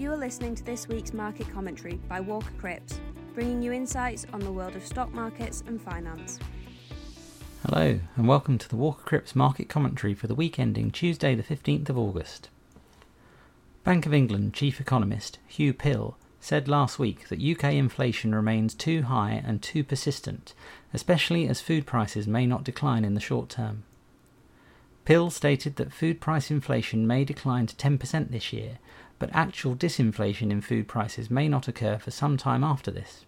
You are listening to this week's market commentary by Walker Crips, bringing you insights on the world of stock markets and finance. Hello, and welcome to the Walker Crips market commentary for the week ending Tuesday, the 15th of August. Bank of England chief economist Huw Pill said last week that UK inflation remains too high and too persistent, especially as food prices may not decline in the short term. Pill stated that food price inflation may decline to 10% this year, but actual disinflation in food prices may not occur for some time after this.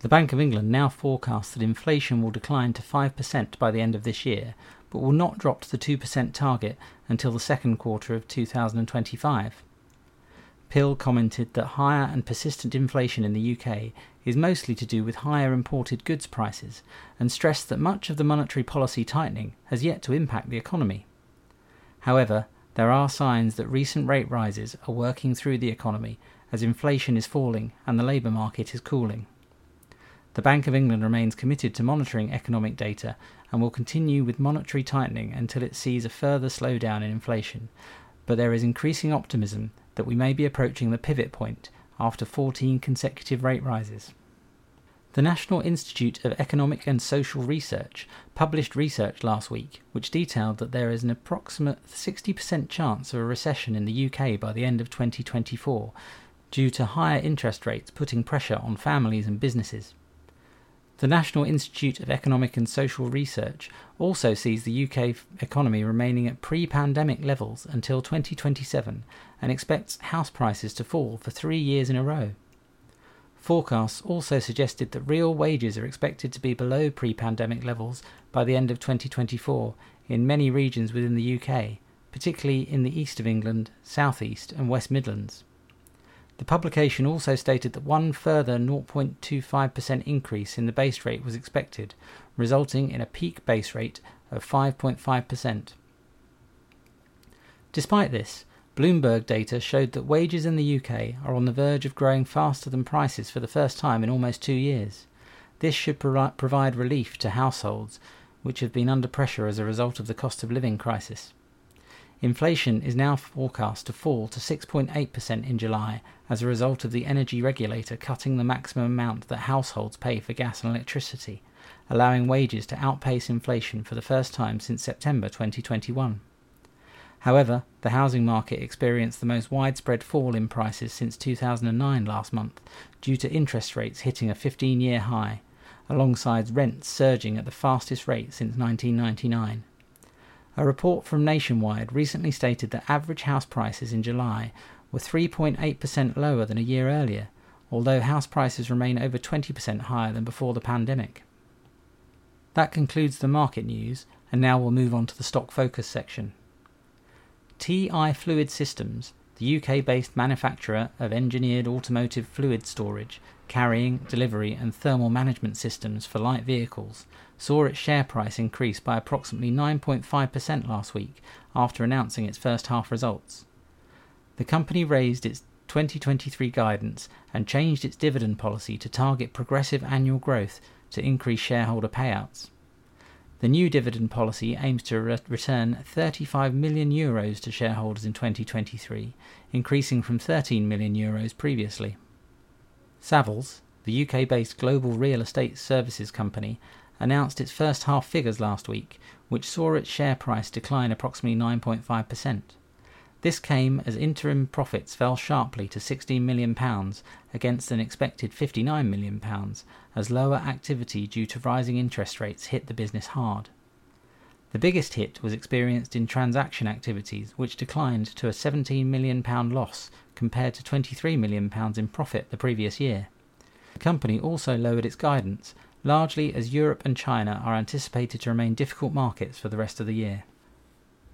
The Bank of England now forecasts that inflation will decline to 5% by the end of this year, but will not drop to the 2% target until the second quarter of 2025. Pill commented that higher and persistent inflation in the UK is mostly to do with higher imported goods prices, and stressed that much of the monetary policy tightening has yet to impact the economy. However, there are signs that recent rate rises are working through the economy as inflation is falling and the labour market is cooling. The Bank of England remains committed to monitoring economic data and will continue with monetary tightening until it sees a further slowdown in inflation, but there is increasing optimism that we may be approaching the pivot point after 14 consecutive rate rises. The National Institute of Economic and Social Research published research last week which detailed that there is an approximate 60% chance of a recession in the UK by the end of 2024 due to higher interest rates putting pressure on families and businesses. The National Institute of Economic and Social Research also sees the UK economy remaining at pre pandemic levels until 2027 and expects house prices to fall for three years in a row. Forecasts also suggested that real wages are expected to be below pre pandemic levels by the end of 2024 in many regions within the UK, particularly in the east of England, south east, and West Midlands. The publication also stated that one further 0.25% increase in the base rate was expected, resulting in a peak base rate of 5.5%. Despite this, Bloomberg data showed that wages in the UK are on the verge of growing faster than prices for the first time in almost two years. This should pro- provide relief to households which have been under pressure as a result of the cost of living crisis. Inflation is now forecast to fall to 6.8% in July as a result of the energy regulator cutting the maximum amount that households pay for gas and electricity, allowing wages to outpace inflation for the first time since September 2021. However, the housing market experienced the most widespread fall in prices since 2009 last month due to interest rates hitting a 15 year high, alongside rents surging at the fastest rate since 1999. A report from Nationwide recently stated that average house prices in July were 3.8% lower than a year earlier, although house prices remain over 20% higher than before the pandemic. That concludes the market news, and now we'll move on to the stock focus section. TI Fluid Systems, the UK based manufacturer of engineered automotive fluid storage, carrying, delivery, and thermal management systems for light vehicles, saw its share price increase by approximately 9.5% last week after announcing its first half results. The company raised its 2023 guidance and changed its dividend policy to target progressive annual growth to increase shareholder payouts. The new dividend policy aims to re- return 35 million euros to shareholders in 2023, increasing from 13 million euros previously. Savills, the UK based global real estate services company, announced its first half figures last week, which saw its share price decline approximately 9.5%. This came as interim profits fell sharply to £16 million against an expected £59 million, as lower activity due to rising interest rates hit the business hard. The biggest hit was experienced in transaction activities, which declined to a £17 million loss compared to £23 million in profit the previous year. The company also lowered its guidance largely as Europe and China are anticipated to remain difficult markets for the rest of the year.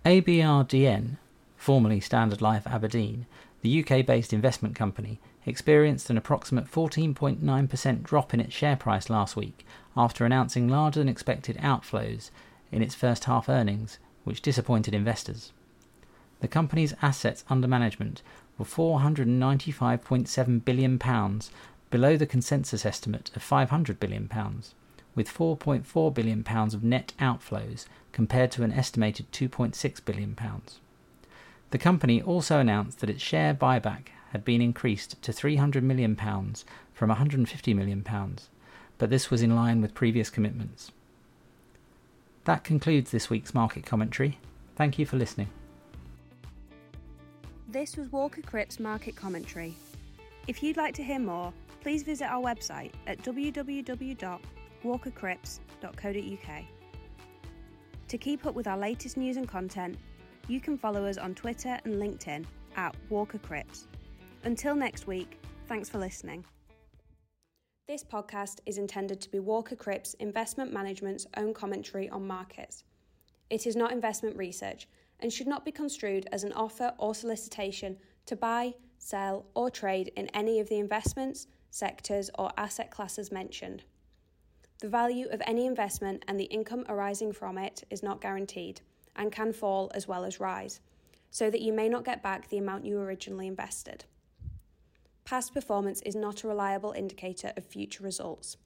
ABRDN, formerly Standard Life Aberdeen, the UK based investment company, experienced an approximate 14.9% drop in its share price last week after announcing larger than expected outflows in its first half earnings, which disappointed investors. The company's assets under management were £495.7 billion below the consensus estimate of £500 billion, with £4.4 billion of net outflows compared to an estimated £2.6 billion. The company also announced that its share buyback had been increased to £300 million from £150 million, but this was in line with previous commitments. That concludes this week's market commentary. Thank you for listening. This was Walker Crips Market Commentary. If you'd like to hear more, please visit our website at www.walkercrips.co.uk. To keep up with our latest news and content, you can follow us on Twitter and LinkedIn at Walker Crips. Until next week, thanks for listening. This podcast is intended to be Walker Crips Investment Management's own commentary on markets. It is not investment research and should not be construed as an offer or solicitation to buy, sell, or trade in any of the investments, sectors, or asset classes mentioned. The value of any investment and the income arising from it is not guaranteed and can fall as well as rise, so that you may not get back the amount you originally invested. Past performance is not a reliable indicator of future results.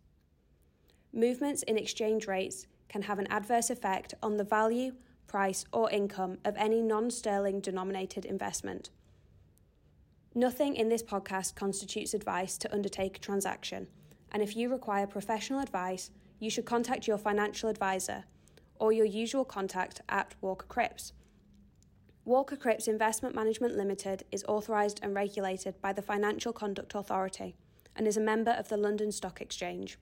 Movements in exchange rates can have an adverse effect on the value, price, or income of any non sterling denominated investment. Nothing in this podcast constitutes advice to undertake a transaction, and if you require professional advice, you should contact your financial advisor or your usual contact at Walker Crips. Walker Crips Investment Management Limited is authorised and regulated by the Financial Conduct Authority and is a member of the London Stock Exchange.